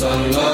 Sallallahu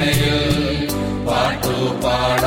വീണയിൽ പാട്ടുപാടാ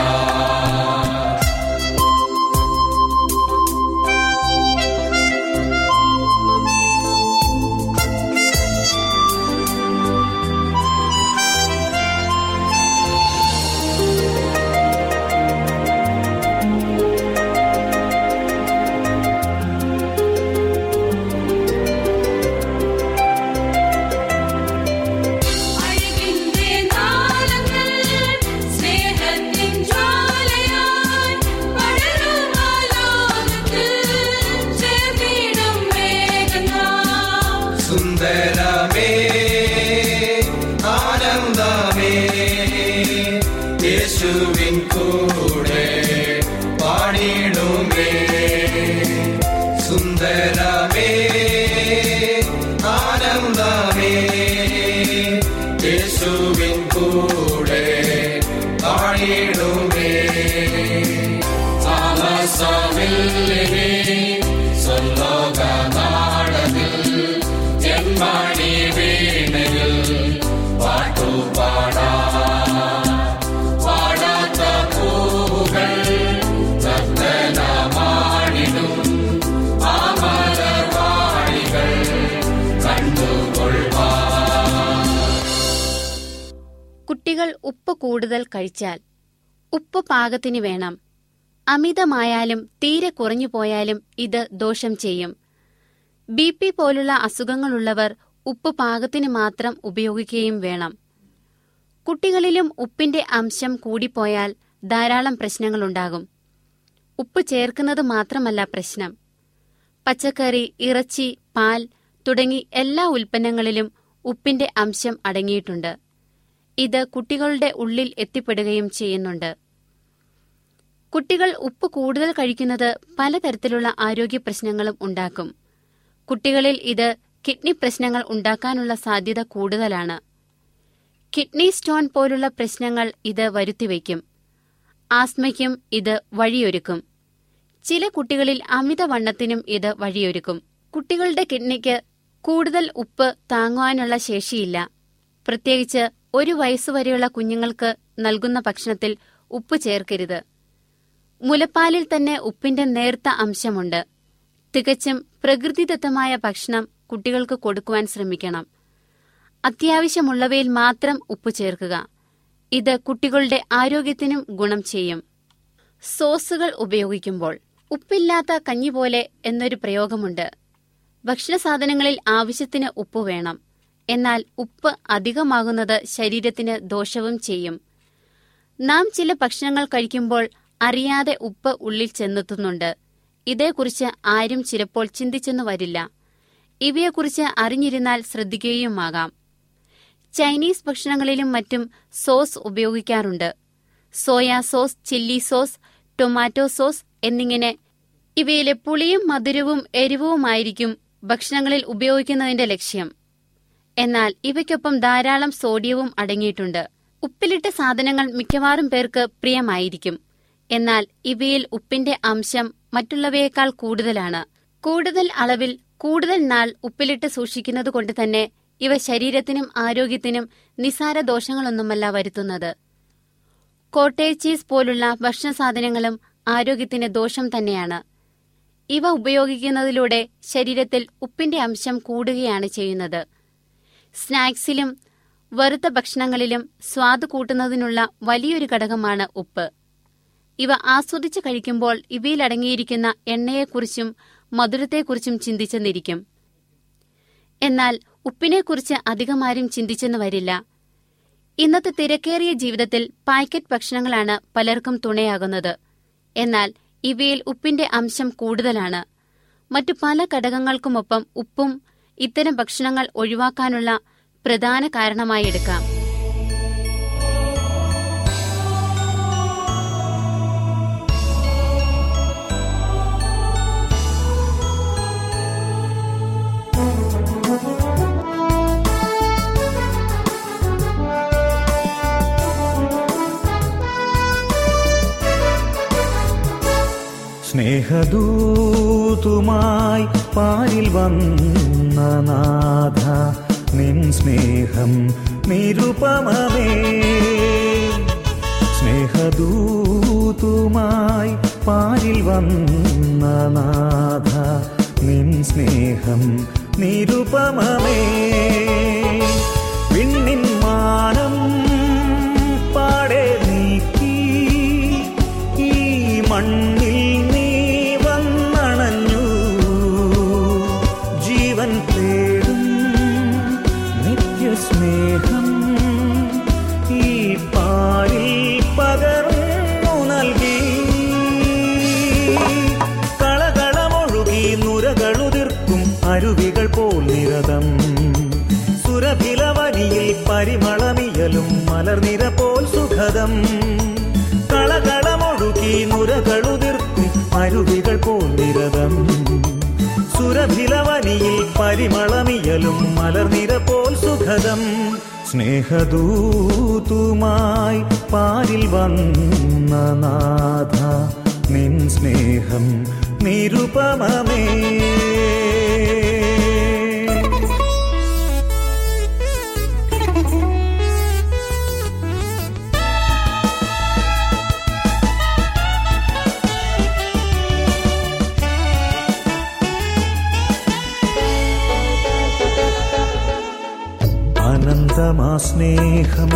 കൂടുതൽ കഴിച്ചാൽ ഉപ്പ് പാകത്തിന് വേണം. അമിതമായാലും തീരെ കുറഞ്ഞു പോയാലും ഇത് ദോഷം ചെയ്യും. ബി പി പോലുള്ള അസുഖങ്ങളുള്ളവർ ഉപ്പ് പാകത്തിന് മാത്രം ഉപയോഗിക്കുകയും വേണം. കുട്ടികളിലും ഉപ്പിന്റെ അംശം കൂടിപ്പോയാൽ ധാരാളം പ്രശ്നങ്ങളുണ്ടാകും. ഉപ്പ് ചേർക്കുന്നത് മാത്രമല്ല പ്രശ്നം. പച്ചക്കറി ഇറച്ചി പാൽ തുടങ്ങി എല്ലാ ഉൽപ്പന്നങ്ങളിലും ഉപ്പിന്റെ അംശം അടങ്ങിയിട്ടുണ്ട്. ഇത് കുട്ടികളുടെ ഉള്ളിൽ എത്തിപ്പെടുകയും ചെയ്യുന്നുണ്ട്. കുട്ടികൾ ഉപ്പ് കൂടുതൽ കഴിക്കുന്നത് പലതരത്തിലുള്ള ആരോഗ്യ പ്രശ്നങ്ങളും ഉണ്ടാക്കും. കുട്ടികളിൽ ഇത് കിഡ്നി പ്രശ്നങ്ങൾ ഉണ്ടാക്കാനുള്ള സാധ്യത കൂടുതലാണ്. കിഡ്നി സ്റ്റോൺ പോലുള്ള പ്രശ്നങ്ങൾ ഇത് വരുത്തിവെക്കും ആസ്മയ്ക്കും ഇത് വഴിയൊരുക്കും. ചില കുട്ടികളിൽ അമിതവണ്ണത്തിനും ഇത് വഴിയൊരുക്കും. കുട്ടികളുടെ കിഡ്നിക്ക് കൂടുതൽ ഉപ്പ് താങ്ങുവാനുള്ള ശേഷിയില്ല. പ്രത്യേകിച്ച് ഒരു വയസ്സുവരെയുള്ള കുഞ്ഞുങ്ങൾക്ക് നൽകുന്ന ഭക്ഷണത്തിൽ ഉപ്പ് ചേർക്കരുത്. മുലപ്പാലിൽ തന്നെ ഉപ്പിന്റെ നേർത്ത അംശമുണ്ട്. തികച്ചും പ്രകൃതിദത്തമായ ഭക്ഷണം കുട്ടികൾക്ക് കൊടുക്കുവാൻ ശ്രമിക്കണം. അത്യാവശ്യമുള്ളവയിൽ മാത്രം ഉപ്പ് ചേർക്കുക. ഇത് കുട്ടികളുടെ ആരോഗ്യത്തിനും ഗുണം ചെയ്യും. സോസുകൾ ഉപയോഗിക്കുമ്പോൾ ഉപ്പില്ലാത്ത കഞ്ഞി പോലെ എന്നൊരു പ്രയോഗമുണ്ട്. ഭക്ഷണ സാധനങ്ങളിൽ ആവശ്യത്തിന് ഉപ്പ് വേണം. എന്നാൽ ഉപ്പ് അധികമാകുന്നത് ശരീരത്തിന് ദോഷവും ചെയ്യും. നാം ചില ഭക്ഷണങ്ങൾ കഴിക്കുമ്പോൾ അറിയാതെ ഉപ്പ് ഉള്ളിൽ ചെന്നെത്തുന്നുണ്ട്. ഇതേക്കുറിച്ച് ആരും ചിലപ്പോൾ ചിന്തിച്ചെന്നു വരില്ല. ഇവയെക്കുറിച്ച് അറിഞ്ഞിരുന്നാൽ ശ്രദ്ധിക്കുകയുമാകാം ചൈനീസ് ഭക്ഷണങ്ങളിലും മറ്റും സോസ് ഉപയോഗിക്കാറുണ്ട്. Soya sauce chilli sauce tomato sauce എന്നിങ്ങനെ ഇവയിലെ പുളിയും മധുരവും എരിവുമായിരിക്കും ഭക്ഷണങ്ങളിൽ ഉപയോഗിക്കുന്നതിന്റെ ലക്ഷ്യം. എന്നാൽ ഇവയ്ക്കൊപ്പം ധാരാളം സോഡിയവും അടങ്ങിയിട്ടുണ്ട്. ഉപ്പിലിട്ട സാധനങ്ങൾ മിക്കവാറും പേർക്ക് പ്രിയമായിരിക്കും. എന്നാൽ ഇവയിൽ ഉപ്പിന്റെ അംശം മറ്റുള്ളവയേക്കാൾ കൂടുതലാണ്. കൂടുതൽ അളവിൽ കൂടുതൽ നാൾ ഉപ്പിലിട്ട് സൂക്ഷിക്കുന്നത് കൊണ്ട് തന്നെ ഇവ ശരീരത്തിനും ആരോഗ്യത്തിനും നിസാര ദോഷങ്ങളൊന്നുമല്ല വരുത്തുന്നത്. കോട്ടേജ് ചീസ് പോലുള്ള ഭക്ഷണ സാധനങ്ങളും ആരോഗ്യത്തിന് ദോഷം തന്നെയാണ്. ഇവ ഉപയോഗിക്കുന്നതിലൂടെ ശരീരത്തിൽ ഉപ്പിന്റെ അംശം കൂടുകയാണ് ചെയ്യുന്നത്. സ്നാക്സിലും വറുത്ത ഭക്ഷണങ്ങളിലും സ്വാദ് കൂട്ടുന്നതിനുള്ള വലിയൊരു ഘടകമാണ് ഉപ്പ്. ഇവ ആസ്വദിച്ച് കഴിക്കുമ്പോൾ ഇവയിലടങ്ങിയിരിക്കുന്ന എണ്ണയെക്കുറിച്ചും മധുരത്തെക്കുറിച്ചും ചിന്തിച്ചെന്നിരിക്കും. എന്നാൽ ഉപ്പിനെക്കുറിച്ച് അധികമാരും ചിന്തിച്ചെന്ന് വരില്ല. ഇന്നത്തെ തിരക്കേറിയ ജീവിതത്തിൽ പാക്കറ്റ് ഭക്ഷണങ്ങളാണ് പലർക്കും തുണയാകുന്നത്. എന്നാൽ ഇവയിൽ ഉപ്പിന്റെ അംശം കൂടുതലാണ്. മറ്റു പല ഘടകങ്ങൾക്കുമൊപ്പം ഉപ്പും ഇത്തരം ഭക്ഷണങ്ങൾ ഒഴിവാക്കാനുള്ള പ്രധാന കാരണമായി എടുക്കാം. സ്നേഹദൂതുമായി പാരിൽ വന്ന നാഥ നിൻ സ്നേഹം നിരുപമേ സ്നേഹദൂതുമായി പാരിൽ വന്ന നാഥ നിൻ സ്നേഹം നിരുപമേ വിണ്ണിൻ മാനം അരുവികൾ പോൽ നിരതം. സുരഭിലവനിയിൽ പരിമളമിയലും മലർനിര പോൽ സുഖതം കളകളമൊഴുകി നുരകളുതിർക്കും അരുവികൾ പോൽ നിരതം. സുരഭിലവനിയിൽ പരിമളമിയലും മലർനിര പോൽ സുഖതം സ്നേഹദൂതുമായി പാരിൽ വന്ന നാഥ നിൻ സ്നേഹം നിരുപമമേ. സ്നേഹം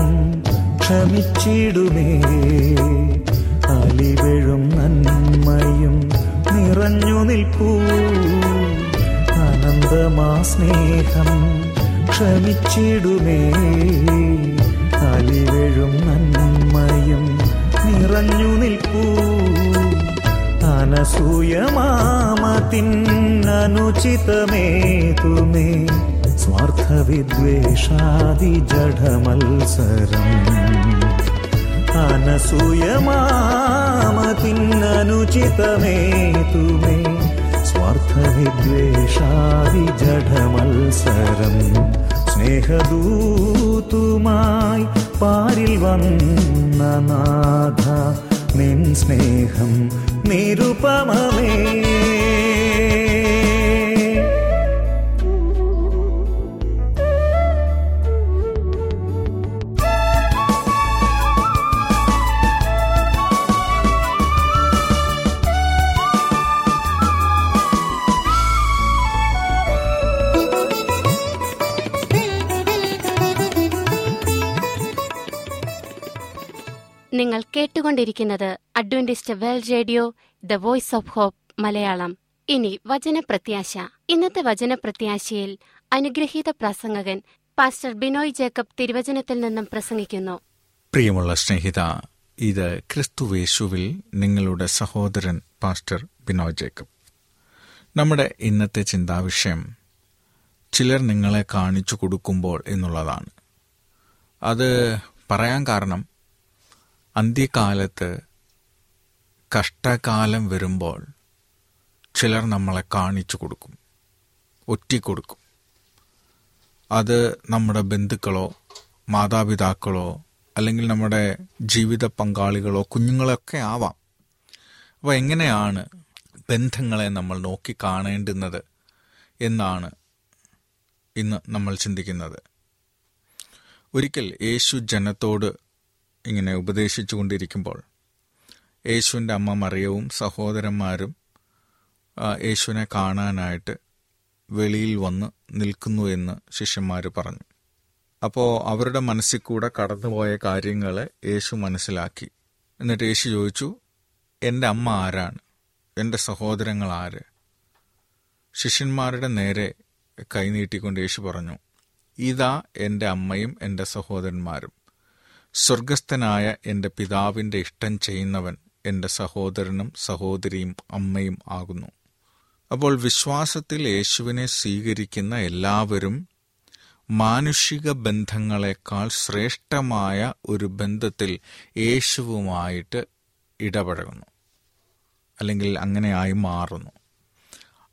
ക്ഷമിച്ചിടുമേ. അലിവെഴും നന്മയും നിറഞ്ഞു നിൽപ്പൂ. അനന്തമാ സ്നേഹം ക്ഷമിച്ചിടുമേ. അലിവെഴും നന്മയും നിറഞ്ഞു നിൽപ്പൂ. അനസൂയമാമത്തിനനുചിതമേതുമേ സ്വാർത്ഥവിദ്വേഷാദി ജഡമത്സരം. അനസൂയമാമത്തിനനുചിതമേതുമേ സ്വാർത്ഥവിദ്വേഷാദി ജഡമത്സരം. സ്നേഹദൂതുമായി പാരിൽ വന്ന നാഥ നിൻ സ്നേഹം നിരുപമമേ. കേട്ടുകൊണ്ടിരിക്കുന്നത് Adventist World Radio the Voice of Hope Malayalam. ഇനി വചനപ്രത്യാശ. ഇന്നത്തെ വചനപ്രത്യാശയിൽ അനുഗ്രഹീത പ്രസംഗകൻ പാസ്റ്റർ ബിനോയ് ജേക്കബ് തിരുവചനത്തിൽ നിന്നും പ്രസംഗിക്കുന്നു. പ്രിയമുള്ള സ്നേഹിത ഇത് ക്രിസ്തുവേശുവിൽ നിങ്ങളുടെ സഹോദരൻ പാസ്റ്റർ ബിനോയ് ജേക്കബ്. നമ്മുടെ ഇന്നത്തെ ചിന്താവിഷയം ചിലർ നിങ്ങളെ കാണിച്ചു കൊടുക്കുമ്പോൾ എന്നുള്ളതാണ്. അത് പറയാൻ കാരണം അന്ത്യകാലത്ത് കഷ്ടകാലം വരുമ്പോൾ ചിലർ നമ്മളെ കാണിച്ചു കൊടുക്കും ഒറ്റിക്കൊടുക്കും. അത് നമ്മുടെ ബന്ധുക്കളോ മാതാപിതാക്കളോ അല്ലെങ്കിൽ നമ്മുടെ ജീവിത പങ്കാളികളോ കുഞ്ഞുങ്ങളൊക്കെ ആവാം. അപ്പോൾ എങ്ങനെയാണ് ബന്ധങ്ങളെ നമ്മൾ നോക്കി കാണേണ്ടുന്നത് എന്നാണ് ഇന്ന് നമ്മൾ ചിന്തിക്കുന്നത്. ഒരിക്കൽ യേശു ജനത്തോട് ഇങ്ങനെ ഉപദേശിച്ചു കൊണ്ടിരിക്കുമ്പോൾ യേശുവിന്റെ അമ്മ മറിയവും സഹോദരന്മാരും യേശുവിനെ കാണാനായിട്ട് വെളിയിൽ വന്ന് നിൽക്കുന്നു എന്ന് ശിഷ്യന്മാർ പറഞ്ഞു. അപ്പോൾ അവരുടെ മനസ്സിൽ കൂടെ കടന്നുപോയ കാര്യങ്ങളെ യേശു മനസ്സിലാക്കി. എന്നിട്ട് യേശു ചോദിച്ചു എന്റെ അമ്മ ആരാണ്? എന്റെ സഹോദരങ്ങൾ ആര്? ശിഷ്യന്മാരുടെ നേരെ കൈനീട്ടിക്കൊണ്ട് യേശു പറഞ്ഞു ഇതാ എന്റെ അമ്മയും എന്റെ സഹോദരന്മാരും. സ്വർഗസ്ഥനായ എന്റെ പിതാവിന്റെ ഇഷ്ടം ചെയ്യുന്നവൻ എന്റെ സഹോദരനും സഹോദരിയും അമ്മയും ആകുന്നു. അപ്പോൾ വിശ്വാസത്തിൽ യേശുവിനെ സ്വീകരിക്കുന്ന എല്ലാവരും മാനുഷിക ബന്ധങ്ങളെക്കാൾ ശ്രേഷ്ഠമായ ഒരു ബന്ധത്തിൽ യേശുവുമായിട്ട് ഇടപഴകുന്നു. അല്ലെങ്കിൽ അങ്ങനെയായി മാറുന്നു.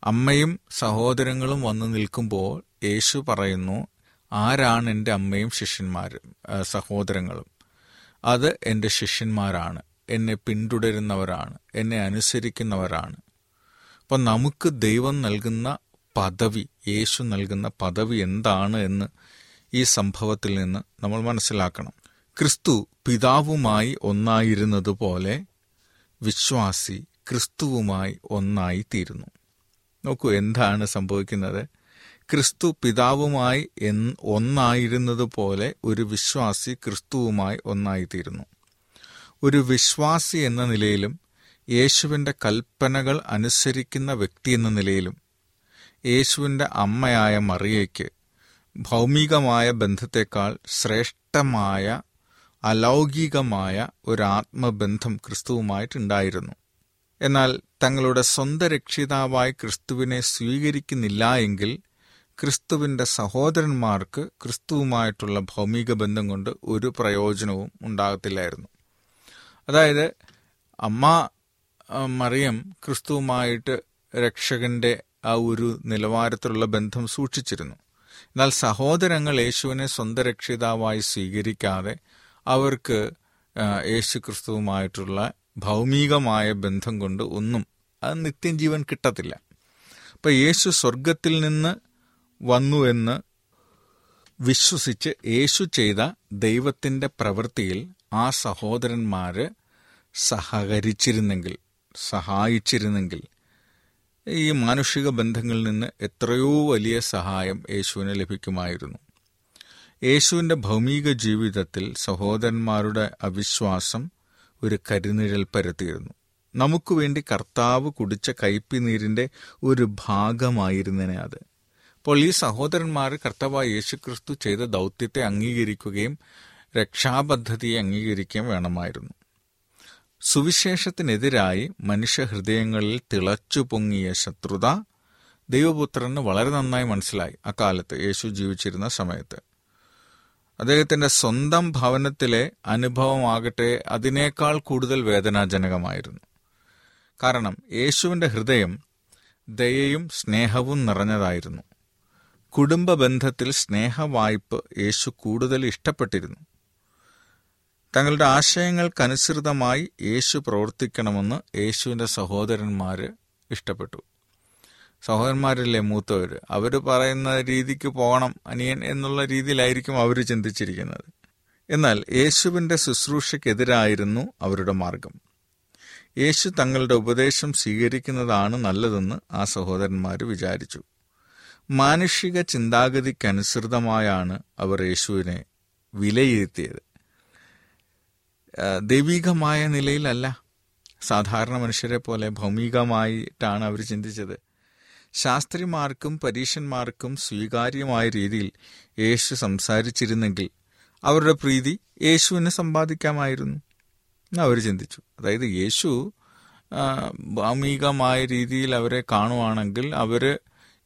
അമ്മയും സഹോദരങ്ങളും വന്നു നിൽക്കുമ്പോൾ യേശു പറയുന്നു ആരാണ് എന്റെ അമ്മയും ശിഷ്യന്മാരും സഹോദരങ്ങളും? അത് എന്റെ ശിഷ്യന്മാരാണ്. എന്നെ പിന്തുടരുന്നവരാണ്. എന്നെ അനുസരിക്കുന്നവരാണ്. അപ്പം നമുക്ക് ദൈവം നൽകുന്ന പദവി യേശു നൽകുന്ന പദവി എന്താണ് എന്ന് ഈ സംഭവത്തിൽ നിന്ന് നമ്മൾ മനസ്സിലാക്കണം. ക്രിസ്തു പിതാവുമായി ഒന്നായിരുന്നത് പോലെ വിശ്വാസി ക്രിസ്തുവുമായി ഒന്നായി തീരുന്നു നോക്കൂ എന്താണ് സംഭവിക്കുന്നത്? ക്രിസ്തു പിതാവുമായി ഒന്നായിരുന്നതുപോലെ ഒരു വിശ്വാസി ക്രിസ്തുവുമായി ഒന്നായിത്തീരുന്നു. ഒരു വിശ്വാസി എന്ന നിലയിലും യേശുവിന്റെ കൽപ്പനകൾ അനുസരിക്കുന്ന വ്യക്തി എന്ന നിലയിലും യേശുവിന്റെ അമ്മയായ മറിയയ്ക്ക് ഭൗമികമായ ബന്ധത്തെക്കാൾ ശ്രേഷ്ഠമായ അലൗകികമായ ഒരു ആത്മബന്ധം ക്രിസ്തുവുമായിട്ടുണ്ടായിരുന്നു. എന്നാൽ തങ്ങളുടെ സ്വന്തം രക്ഷിതാവായി ക്രിസ്തുവിനെ സ്വീകരിക്കുന്നില്ല എങ്കിൽ ക്രിസ്തുവിന്റെ സഹോദരന്മാർക്ക് ക്രിസ്തുവുമായിട്ടുള്ള ഭൗമിക ബന്ധം കൊണ്ട് ഒരു പ്രയോജനവും ഉണ്ടാകത്തില്ലായിരുന്നു. അതായത് അമ്മ മറിയം ക്രിസ്തുവുമായിട്ട് രക്ഷകന്റെ ആ ഒരു നിലവാരത്തിലുള്ള ബന്ധം സൂക്ഷിച്ചിരുന്നു. എന്നാൽ സഹോദരങ്ങൾ യേശുവിനെ സ്വന്തം രക്ഷിതാവായി സ്വീകരിക്കാതെ അവർക്ക് യേശു ക്രിസ്തുവുമായിട്ടുള്ള ഭൗമികമായ ബന്ധം കൊണ്ട് ഒന്നും അത് നിത്യം ജീവൻ കിട്ടത്തില്ല. അപ്പം യേശു സ്വർഗത്തിൽ നിന്ന് വന്നു എന്ന് വിശ്വസിച്ച് യേശു ചെയ്ത ദൈവത്തിന്റെ പ്രവൃത്തിയിൽ ആ സഹോദരന്മാര് സഹകരിച്ചിരുന്നെങ്കിൽ സഹായിച്ചിരുന്നെങ്കിൽ ഈ മാനുഷിക ബന്ധങ്ങളിൽ നിന്ന് എത്രയോ വലിയ സഹായം യേശുവിന് ലഭിക്കുമായിരുന്നു. യേശുവിന്റെ ഭൗമിക ജീവിതത്തിൽ സഹോദരന്മാരുടെ അവിശ്വാസം ഒരു കരിനിഴൽ പരത്തിയിരുന്നു. നമുക്ക് വേണ്ടി കർത്താവ് കുടിച്ച കയ്പിനീരിന്റെ ഒരു ഭാഗമായിരുന്നതിനെ അത്. അപ്പോൾ ഈ സഹോദരന്മാർ കർത്താവായ യേശുക്രിസ്തു ചെയ്ത ദൗത്യത്തെ അംഗീകരിക്കുകയും രക്ഷാപദ്ധതിയെ അംഗീകരിക്കുകയും വേണമായിരുന്നു. സുവിശേഷത്തിനെതിരായി മനുഷ്യഹൃദയങ്ങളിൽ തിളച്ചു പൊങ്ങിയ ശത്രുത ദൈവപുത്രന് വളരെ നന്നായി മനസ്സിലായി അക്കാലത്ത് യേശു ജീവിച്ചിരുന്ന സമയത്ത്. അദ്ദേഹത്തിന്റെ സ്വന്തം ഭവനത്തിലെ അനുഭവമാകട്ടെ അതിനേക്കാൾ കൂടുതൽ വേദനാജനകമായിരുന്നു. കാരണം യേശുവിന്റെ ഹൃദയം ദയയും സ്നേഹവും നിറഞ്ഞതായിരുന്നു. കുടുംബ ബന്ധത്തിൽ സ്നേഹവായ്പ് യേശു കൂടുതൽ ഇഷ്ടപ്പെട്ടിരുന്നു. തങ്ങളുടെ ആശയങ്ങൾക്കനുസൃതമായി യേശു പ്രവർത്തിക്കണമെന്ന് യേശുവിന്റെ സഹോദരന്മാർ ഇഷ്ടപ്പെട്ടു. സഹോദരന്മാരല്ലേ മൂത്തവർ അവർ പറയുന്ന രീതിക്ക് പോകണം അനിയൻ എന്നുള്ള രീതിയിലായിരിക്കും അവർ ചിന്തിച്ചിരിക്കുന്നത്. എന്നാൽ യേശുവിന്റെ ശുശ്രൂഷയ്ക്കെതിരായിരുന്നു അവരുടെ മാർഗം. യേശു തങ്ങളുടെ ഉപദേശം സ്വീകരിക്കുന്നതാണ് നല്ലതെന്ന് ആ സഹോദരന്മാർ വിചാരിച്ചു. മാനുഷിക ചിന്താഗതിക്കനുസൃതമായാണ് അവർ യേശുവിനെ വിലയിരുത്തിയത്. ദൈവികമായ നിലയിലല്ല. സാധാരണ മനുഷ്യരെ പോലെ ഭൗമികമായിട്ടാണ് അവർ ചിന്തിച്ചത്. ശാസ്ത്രിമാർക്കും പരീഷന്മാർക്കും സ്വീകാര്യമായ രീതിയിൽ യേശു സംസാരിച്ചിരുന്നെങ്കിൽ അവരുടെ പ്രീതി യേശുവിനെ സമ്പാദിക്കാമായിരുന്നു. അവർ ചിന്തിച്ചു. അതായത് യേശു ഭൗമികമായ രീതിയിൽ അവരെ കാണുവാണെങ്കിൽ അവർ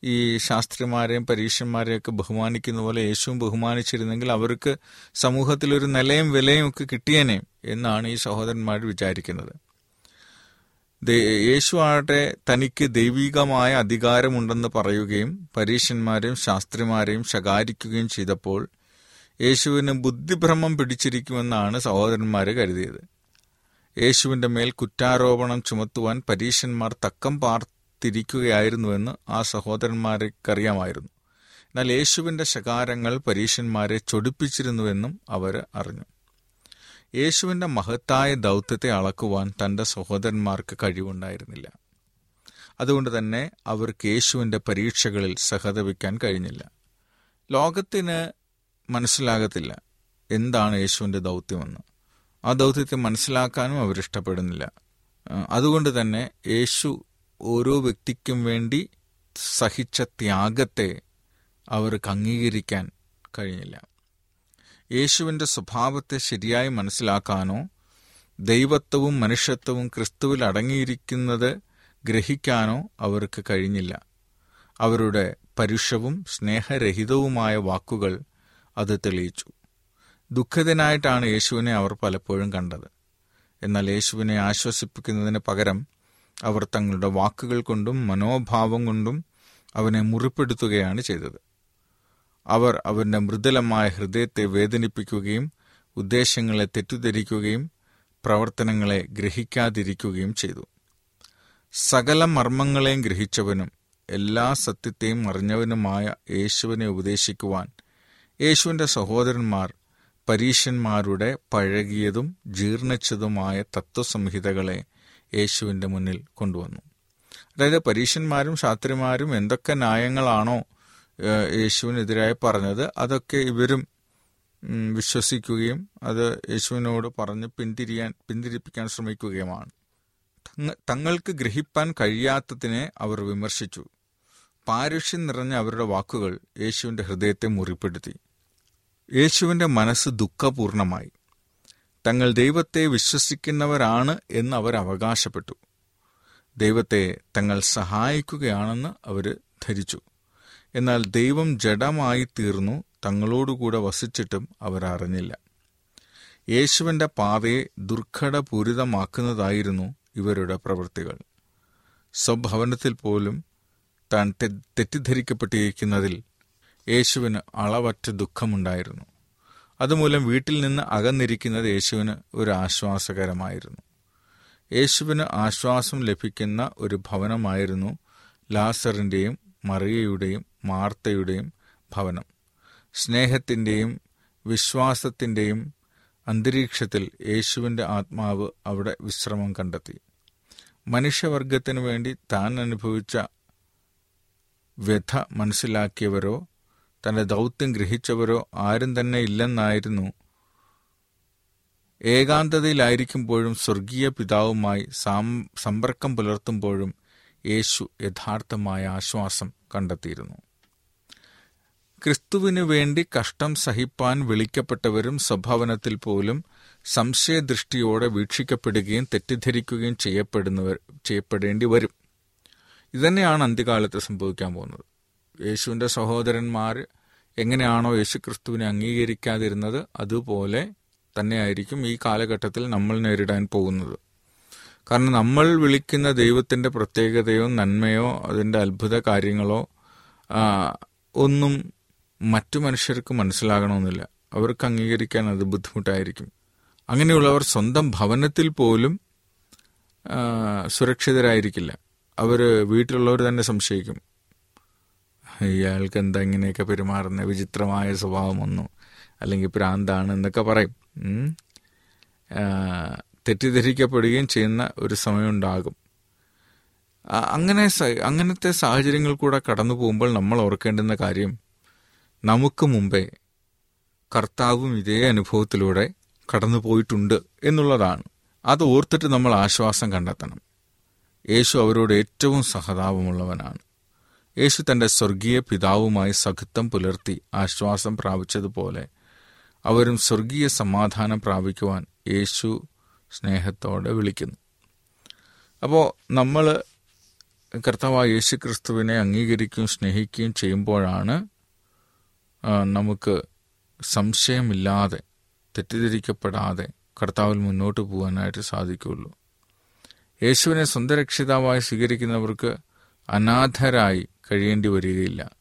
ഈ ശാസ്ത്രിമാരെയും പരീക്ഷന്മാരെയൊക്കെ ബഹുമാനിക്കുന്ന പോലെ യേശുവും ബഹുമാനിച്ചിരുന്നെങ്കിൽ അവർക്ക് സമൂഹത്തിലൊരു നിലയും വിലയും ഒക്കെ കിട്ടിയേനെ എന്നാണ് ഈ സഹോദരന്മാർ വിചാരിക്കുന്നത്. യേശു ആകട്ടെ തനിക്ക് ദൈവികമായ അധികാരമുണ്ടെന്ന് പറയുകയും പരീക്ഷന്മാരെയും ശാസ്ത്രിമാരെയും ശകാരിക്കുകയും ചെയ്തപ്പോൾ യേശുവിന് ബുദ്ധിഭ്രമം പിടിച്ചിരിക്കുമെന്നാണ് സഹോദരന്മാർ കരുതിയത്. യേശുവിന്റെ മേൽ കുറ്റാരോപണം ചുമത്തുവാൻ പരീക്ഷന്മാർ തക്കം പാർത്തിരിക്കുകയായിരുന്നുവെന്ന് ആ സഹോദരന്മാർക്കറിയാമായിരുന്നു. എന്നാൽ യേശുവിന്റെ ശകാരങ്ങൾ പരീക്ഷന്മാരെ ചൊടിപ്പിച്ചിരുന്നുവെന്നും അവർ അറിഞ്ഞു. യേശുവിന്റെ മഹത്തായ ദൗത്യത്തെ അളക്കുവാൻ തന്റെ സഹോദരന്മാർക്ക് കഴിവുണ്ടായിരുന്നില്ല. അതുകൊണ്ട് തന്നെ അവർക്ക് യേശുവിന്റെ പരീക്ഷകളിൽ സഹതപിക്കാൻ കഴിഞ്ഞില്ല. ലോകത്തിന് മനസ്സിലാകത്തില്ല എന്താണ് യേശുവിന്റെ ദൗത്യമെന്ന്. ആ ദൗത്യത്തെ മനസ്സിലാക്കാനും അവരിഷ്ടപ്പെടുന്നില്ല. അതുകൊണ്ട് തന്നെ യേശു ഓരോ വ്യക്തിക്കും വേണ്ടി സഹിച്ച ത്യാഗത്തെ അവർക്ക് അംഗീകരിക്കാൻ കഴിഞ്ഞില്ല. യേശുവിന്റെ സ്വഭാവത്തെ ശരിയായി മനസ്സിലാക്കാനോ ദൈവത്വവും മനുഷ്യത്വവും ക്രിസ്തുവിൽ അടങ്ങിയിരിക്കുന്നത് ഗ്രഹിക്കാനോ അവർക്ക് കഴിഞ്ഞില്ല. അവരുടെ പരുഷവും സ്നേഹരഹിതവുമായ വാക്കുകൾ അത് തെളിയിച്ചു. ദുഃഖിതനായിട്ടാണ് യേശുവിനെ അവർ പലപ്പോഴും കണ്ടത്. എന്നാൽ യേശുവിനെ ആശ്വസിപ്പിക്കുന്നതിന് പകരം അവർ തങ്ങളുടെ വാക്കുകൾ കൊണ്ടും മനോഭാവം കൊണ്ടും അവനെ മുറിപ്പെടുത്തുകയാണ് ചെയ്തത്. അവർ അവന്റെ മൃദുലമായ ഹൃദയത്തെ വേദനിപ്പിക്കുകയും ഉദ്ദേശങ്ങളെ തെറ്റിദ്ധരിക്കുകയും പ്രവർത്തനങ്ങളെ ഗ്രഹിക്കാതിരിക്കുകയും ചെയ്തു. സകല മർമ്മങ്ങളെയും ഗ്രഹിച്ചവനും എല്ലാ സത്യത്തെയും അറിഞ്ഞവനുമായ യേശുവിനെ ഉപദേശിക്കുവാൻ യേശുവിന്റെ സഹോദരന്മാർ പരീശന്മാരുടെ പഴകിയതും ജീർണിച്ചതുമായ തത്വസംഹിതകളെ യേശുവിന്റെ മുന്നിൽ കൊണ്ടുവന്നു. അതായത് പരീശന്മാരും ശാസ്ത്രിമാരും എന്തൊക്കെ ന്യായങ്ങളാണോ യേശുവിനെതിരായി പറഞ്ഞത് അതൊക്കെ ഇവരും വിശ്വസിക്കുകയും അത് യേശുവിനോട് പറഞ്ഞ് പിന്തിരിയാൻ പിന്തിരിപ്പിക്കാൻ ശ്രമിക്കുകയുമാണ്. തങ്ങ- തങ്ങൾക്ക് ഗ്രഹിപ്പാൻ കഴിയാത്തതിനെ അവർ വിമർശിച്ചു. പാരുഷ്യം നിറഞ്ഞ അവരുടെ വാക്കുകൾ യേശുവിന്റെ ഹൃദയത്തെ മുറിപ്പെടുത്തി. യേശുവിന്റെ മനസ്സ് ദുഃഖപൂർണമായി. തങ്ങൾ ദൈവത്തെ വിശ്വസിക്കുന്നവരാണ് എന്ന് അവർ അവകാശപ്പെട്ടു. ദൈവത്തെ തങ്ങൾ സഹായിക്കുകയാണെന്ന് അവർ ധരിച്ചു. എന്നാൽ ദൈവം ജഡമായി തീർന്നു തങ്ങളോടുകൂടെ വസിച്ചിട്ടും അവർ അറിഞ്ഞില്ല. യേശുവിന്റെ പാതയെ ദുർഘടപൂരിതമാക്കുന്നതായിരുന്നു ഇവരുടെ പ്രവൃത്തികൾ. സ്വഭവനത്തിൽ പോലും താൻ തെറ്റിദ്ധരിക്കപ്പെട്ടിരിക്കുന്നതിൽ യേശുവിന് അളവറ്റ ദുഃഖമുണ്ടായിരുന്നു. അതുമൂലം വീട്ടിൽ നിന്ന് അകന്നിരിക്കുന്നത് യേശുവിന് ഒരു ആശ്വാസകരമായിരുന്നു. യേശുവിന് ആശ്വാസം ലഭിക്കുന്ന ഒരു ഭവനമായിരുന്നു ലാസറിന്റെയും മറിയയുടെയും മാർത്തയുടെയും ഭവനം. സ്നേഹത്തിന്റെയും വിശ്വാസത്തിന്റെയും അന്തരീക്ഷത്തിൽ യേശുവിന്റെ ആത്മാവ് അവിടെ വിശ്രമം കണ്ടെത്തി. മനുഷ്യവർഗത്തിനു വേണ്ടി താൻ അനുഭവിച്ച വ്യഥ മനസ്സിലാക്കിയവരോ തന്റെ ദൗത്യം ഗ്രഹിച്ചവരോ ആരും തന്നെ ഇല്ലെന്നായിരുന്നു. ഏകാന്തതയിലായിരിക്കുമ്പോഴും സ്വർഗീയ പിതാവുമായി സമ്പർക്കം പുലർത്തുമ്പോഴും യേശു യഥാർത്ഥമായ ആശ്വാസം കണ്ടെത്തിയിരുന്നു. ക്രിസ്തുവിനു വേണ്ടി കഷ്ടം സഹിപ്പാൻ വിളിക്കപ്പെട്ടവരും സ്വഭാവനത്തിൽ പോലും സംശയദൃഷ്ടിയോടെ വീക്ഷിക്കപ്പെടുകയും തെറ്റിദ്ധരിക്കുകയും ചെയ്യപ്പെടുന്നവർ ചെയ്യപ്പെടേണ്ടി വരും. ഇതന്നെയാണ് അന്ത്യകാലത്ത് സംഭവിക്കാൻ പോകുന്നത്. യേശുവിന്റെ സഹോദരന്മാർ എങ്ങനെയാണോ യേശു ക്രിസ്തുവിനെ അംഗീകരിക്കാതിരുന്നത് അതുപോലെ തന്നെയായിരിക്കും ഈ കാലഘട്ടത്തിൽ നമ്മൾ നേരിടാൻ പോകുന്നത്. കാരണം നമ്മൾ വിളിക്കുന്ന ദൈവത്തിന്റെ പ്രത്യേകതയോ നന്മയോ അതിന്റെ അത്ഭുത കാര്യങ്ങളോ ഒന്നും മറ്റു മനുഷ്യർക്ക് മനസ്സിലാകണമെന്നില്ല. അവർക്ക് അംഗീകരിക്കാൻ അത് ബുദ്ധിമുട്ടായിരിക്കും. അങ്ങനെയുള്ളവർ സ്വന്തം ഭവനത്തിൽ പോലും സുരക്ഷിതരായിരിക്കില്ല. അവർ വീട്ടിലുള്ളവർ തന്നെ സംശയിക്കും. ഇയാൾക്ക് എന്താ ഇങ്ങനെയൊക്കെ പെരുമാറുന്ന വിചിത്രമായ സ്വഭാവമൊന്നും അല്ലെങ്കിൽ പ്രാന്താണ് എന്നൊക്കെ പറയും. തെറ്റിദ്ധരിക്കപ്പെടുകയും ചെയ്യുന്ന ഒരു സമയമുണ്ടാകും. അങ്ങനെ അങ്ങനത്തെ സാഹചര്യങ്ങൾ കൂടെ കടന്നു പോകുമ്പോൾ നമ്മൾ ഓർക്കേണ്ടുന്ന കാര്യം നമുക്ക് മുമ്പേ കർത്താവും ഇതേ അനുഭവത്തിലൂടെ കടന്നു പോയിട്ടുണ്ട് എന്നുള്ളതാണ്. അത് ഓർത്തിട്ട് നമ്മൾ ആശ്വാസം കണ്ടെത്തണം. യേശു അവരോട് ഏറ്റവും സഹതാപമുള്ളവനാണ്. യേശു തന്റെ സ്വർഗീയ പിതാവുമായി സഖിത്വം പുലർത്തി ആശ്വാസം പ്രാപിച്ചതുപോലെ അവരും സ്വർഗീയ സമാധാനം പ്രാപിക്കുവാൻ യേശു സ്നേഹത്തോടെ വിളിക്കുന്നു. അപ്പോൾ നമ്മൾ കർത്താവായ യേശു ക്രിസ്തുവിനെ അംഗീകരിക്കുകയും സ്നേഹിക്കുകയും ചെയ്യുമ്പോഴാണ് നമുക്ക് സംശയമില്ലാതെ തെറ്റിദ്ധരിക്കപ്പെടാതെ കർത്താവിൽ മുന്നോട്ട് പോകാനായിട്ട് സാധിക്കുകയുള്ളൂ. യേശുവിനെ സ്വന്തരക്ഷിതാവായി സ്വീകരിക്കുന്നവർക്ക് അനാഥരായി കഴിയേണ്ടി വരികയില്ല.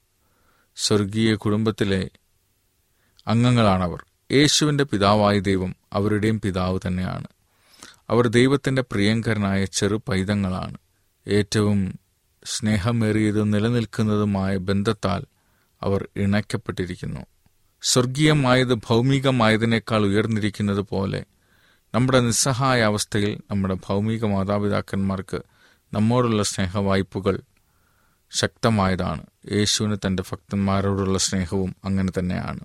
സ്വർഗീയ കുടുംബത്തിലെ അംഗങ്ങളാണവർ. യേശുവിന്റെ പിതാവായ ദൈവം അവരുടെയും പിതാവ് തന്നെയാണ്. അവർ ദൈവത്തിന്റെ പ്രിയങ്കരനായ ചെറു പൈതങ്ങളാണ് ഏറ്റവും സ്നേഹമേറിയതും നിലനിൽക്കുന്നതുമായ ബന്ധത്താൽ അവർ ഇണയ്ക്കപ്പെട്ടിരിക്കുന്നു. സ്വർഗീയമായത് ഭൗമികമായതിനേക്കാൾ ഉയർന്നിരിക്കുന്നത് പോലെ നമ്മുടെ നിസ്സഹായ അവസ്ഥയിൽ നമ്മുടെ ഭൗമിക മാതാപിതാക്കന്മാർക്ക് നമ്മോടുള്ള സ്നേഹവായ്പകൾ ശക്തമായതാണ്. യേശുവിന് തന്റെ ഭക്തന്മാരോടുള്ള സ്നേഹവും അങ്ങനെ തന്നെയാണ്.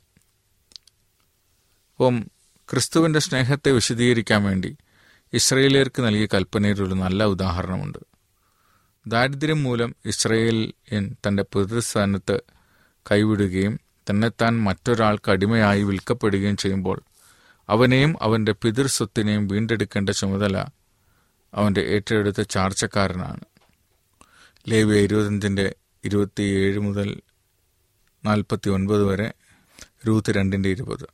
അപ്പം ക്രിസ്തുവിന്റെ സ്നേഹത്തെ വിശദീകരിക്കാൻ വേണ്ടി ഇസ്രയേലിയർക്ക് നൽകിയ കൽപ്പനയിൽ ഒരു നല്ല ഉദാഹരണമുണ്ട്. ദാരിദ്ര്യം മൂലം ഇസ്രയേലിയൻ തന്റെ പിതൃസ്ഥാനത്ത് കൈവിടുകയും തന്നെത്താൻ മറ്റൊരാൾക്ക് അടിമയായി വിൽക്കപ്പെടുകയും ചെയ്യുമ്പോൾ അവനെയും അവന്റെ പിതൃസ്വത്തിനെയും വീണ്ടെടുക്കേണ്ട ചുമതല അവന്റെ ഏറ്റെടുത്ത ചാർച്ചക്കാരനാണ്. ലേവ്യ ഇരുപത്തഞ്ചിന്റെ ഇരുപത്തിയേഴ് മുതൽ നാൽപ്പത്തി ഒൻപത് വരെ രൂത്ത് രണ്ടിന്റെ ഇരുപത്.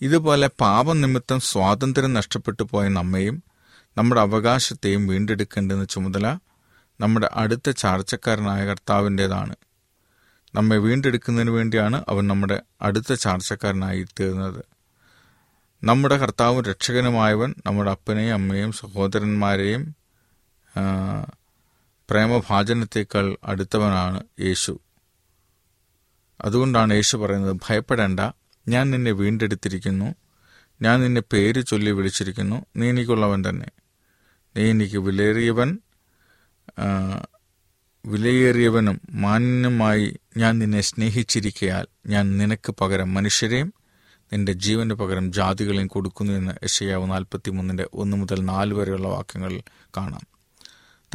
ഇതുപോലെ പാപം നിമിത്തം സ്വാതന്ത്ര്യം നഷ്ടപ്പെട്ടു പോയ നമ്മയും നമ്മുടെ അവകാശത്തെയും വീണ്ടെടുക്കേണ്ടെന്ന ചുമതല നമ്മുടെ അടുത്ത ചാർച്ചക്കാരനായ കർത്താവിന്റെതാണ് നമ്മെ വീണ്ടെടുക്കുന്നതിന് വേണ്ടിയാണ് അവൻ നമ്മുടെ അടുത്ത ചാർച്ചക്കാരനായി തീർന്നത്. നമ്മുടെ കർത്താവും രക്ഷകനുമായവൻ നമ്മുടെ അപ്പനെയും അമ്മയെയും സഹോദരന്മാരെയും ആ, പ്രേമഭാജനത്തേക്കാൾ അടുത്തവനാണ് യേശു. അതുകൊണ്ടാണ് യേശു പറയുന്നത് ഭയപ്പെടേണ്ട ഞാൻ നിന്നെ വീണ്ടെടുത്തിരിക്കുന്നു ഞാൻ നിന്നെ പേര് ചൊല്ലി വിളിച്ചിരിക്കുന്നു നീ എനിക്കുള്ളവൻ തന്നെ. നീ എനിക്ക് വിലയേറിയവൻ വിലയേറിയവനും മാന്യനുമായി ഞാൻ നിന്നെ സ്നേഹിച്ചിരിക്കയാൽ ഞാൻ നിനക്ക് പകരം മനുഷ്യരെയും നിന്റെ ജീവന് പകരം ജാതികളെയും കൊടുക്കുന്നു എന്ന് യശയാവ് നാൽപ്പത്തി മൂന്നിന്റെ ഒന്ന് മുതൽ നാല് വരെയുള്ള വാക്യങ്ങളിൽ കാണാം.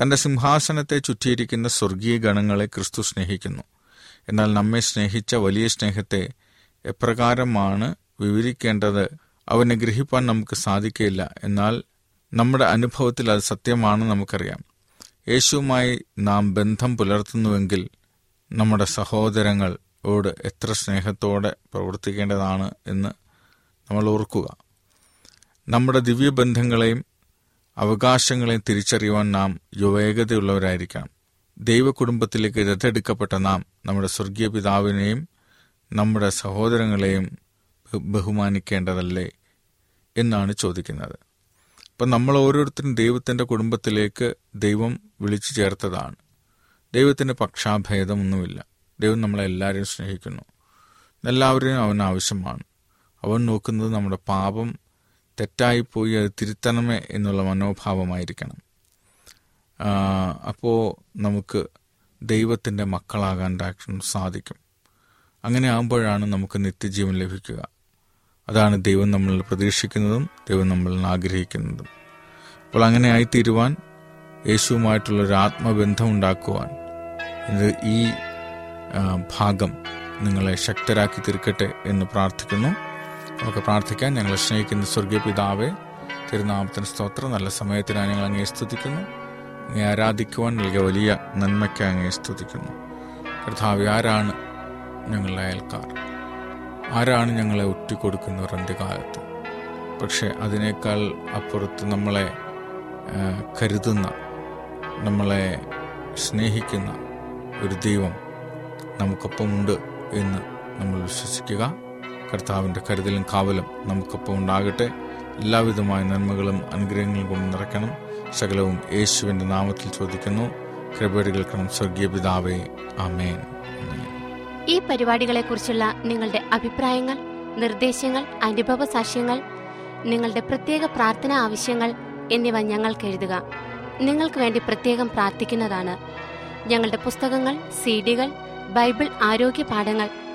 തന്റെ സിംഹാസനത്തെ ചുറ്റിയിരിക്കുന്ന സ്വർഗീയ ഗണങ്ങളെ ക്രിസ്തു സ്നേഹിക്കുന്നു. എന്നാൽ നമ്മെ സ്നേഹിച്ച വലിയ സ്നേഹത്തെ എപ്രകാരമാണ് വിവരിക്കേണ്ടത് അവനെ ഗ്രഹിപ്പാൻ നമുക്ക് സാധിക്കില്ല എന്നാൽ നമ്മുടെ അനുഭവത്തിൽ അത് സത്യമാണെന്ന് നമുക്കറിയാം. യേശുവുമായി നാം ബന്ധം പുലർത്തുന്നുവെങ്കിൽ നമ്മുടെ സഹോദരങ്ങളോട് എത്ര സ്നേഹത്തോടെ പ്രവർത്തിക്കേണ്ടതാണ് എന്ന് നമ്മൾ ഓർക്കുക. നമ്മുടെ ദിവ്യബന്ധങ്ങളെയും അവകാശങ്ങളെയും തിരിച്ചറിയുവാൻ നാം യുവേഗതയുള്ളവരായിരിക്കണം ദൈവകുടുംബത്തിലേക്ക് ദത്തെടുക്കപ്പെട്ട നാം നമ്മുടെ സ്വർഗീയ പിതാവിനെയും നമ്മുടെ സഹോദരങ്ങളെയും ബഹുമാനിക്കേണ്ടതല്ലേ എന്നാണ് ചോദിക്കുന്നത്. അപ്പം നമ്മൾ ഓരോരുത്തരും ദൈവത്തിന്റെ കുടുംബത്തിലേക്ക് ദൈവം വിളിച്ചു ചേർത്തതാണ്. ദൈവത്തിന്റെ പക്ഷാഭേദമൊന്നുമില്ല. ദൈവം നമ്മളെല്ലാവരെയും സ്നേഹിക്കുന്നു. എല്ലാവരെയും അവൻ ആവശ്യമാണ്. അവൻ നോക്കുന്നത് നമ്മുടെ പാപം തെറ്റായിപ്പോയി അത് തിരുത്തണമേ എന്നുള്ള മനോഭാവമായിരിക്കണം. അപ്പോൾ നമുക്ക് ദൈവത്തിന്റെ മക്കളാകാൻ സാധിക്കും. അങ്ങനെ ആകുമ്പോഴാണ് നമുക്ക് നിത്യജീവൻ ലഭിക്കുക. അതാണ് ദൈവം നമ്മളിൽ പ്രതീക്ഷിക്കുന്നതും ദൈവം നമ്മളിൽ ആഗ്രഹിക്കുന്നതും. അപ്പോൾ അങ്ങനെ ആയിത്തീരുവാൻ യേശുവുമായിട്ടുള്ളൊരു ആത്മബന്ധം ഉണ്ടാക്കുവാൻ ഇത് ഈ ഭാഗം നിങ്ങളെ ശക്തരാക്കി തീർക്കട്ടെ എന്ന് പ്രാർത്ഥിക്കുന്നു. നമുക്ക് പ്രാർത്ഥിക്കാൻ ഞങ്ങളെ സ്നേഹിക്കുന്ന സ്വർഗീയ പിതാവെ തിരുനാമത്തിന് സ്തോത്രം. നല്ല സമയത്തിനായി ഞങ്ങൾ അങ്ങേ സ്തുതിക്കുന്നു. അങ്ങേ ആരാധിക്കുവാൻ നൽകിയ വലിയ നന്മയ്ക്ക് അങ്ങേ സ്തുതിക്കുന്നു. കർത്താവ് ആരാണ് ഞങ്ങളുടെ അയൽക്കാർ? ആരാണ് ഞങ്ങളെ ഒറ്റിക്കൊടുക്കുന്നവർ അന്ത്യകാലത്ത് പക്ഷെ അതിനേക്കാൾ അപ്പുറത്ത് നമ്മളെ കരുതുന്ന നമ്മളെ സ്നേഹിക്കുന്ന ഒരു ദൈവം നമുക്കൊപ്പമുണ്ട് എന്ന് നമ്മൾ വിശ്വസിക്കുക. കർത്താവിന്റെ കരുതലും കാവലും നമുക്കൊപ്പം ഉണ്ടാകട്ടെ. എല്ലാവിധമായ നന്മകളും അനുഗ്രഹങ്ങളും കൊണ്ട് നിറയ്ക്കണം. സകലവും യേശുവിന്റെ നാമത്തിൽ ചോദിക്കുന്നു. കൃപയുടെ സ്വർഗീയ പിതാവേ ആമേൻ. ഈ പരിപാടികളെക്കുറിച്ചുള്ള നിങ്ങളുടെ അഭിപ്രായങ്ങൾ നിർദ്ദേശങ്ങൾ അനുഭവ സാക്ഷ്യങ്ങൾ നിങ്ങളുടെ പ്രത്യേക പ്രാർത്ഥന ആവശ്യങ്ങൾ എന്നിവ ഞങ്ങൾക്ക് എഴുതുക. നിങ്ങൾക്ക് വേണ്ടി പ്രത്യേകം പ്രാർത്ഥിക്കുന്നതാണ് ഞങ്ങളുടെ പുസ്തകങ്ങൾ സീഡികൾ ബൈബിൾ ആരോഗ്യ പാഠങ്ങൾ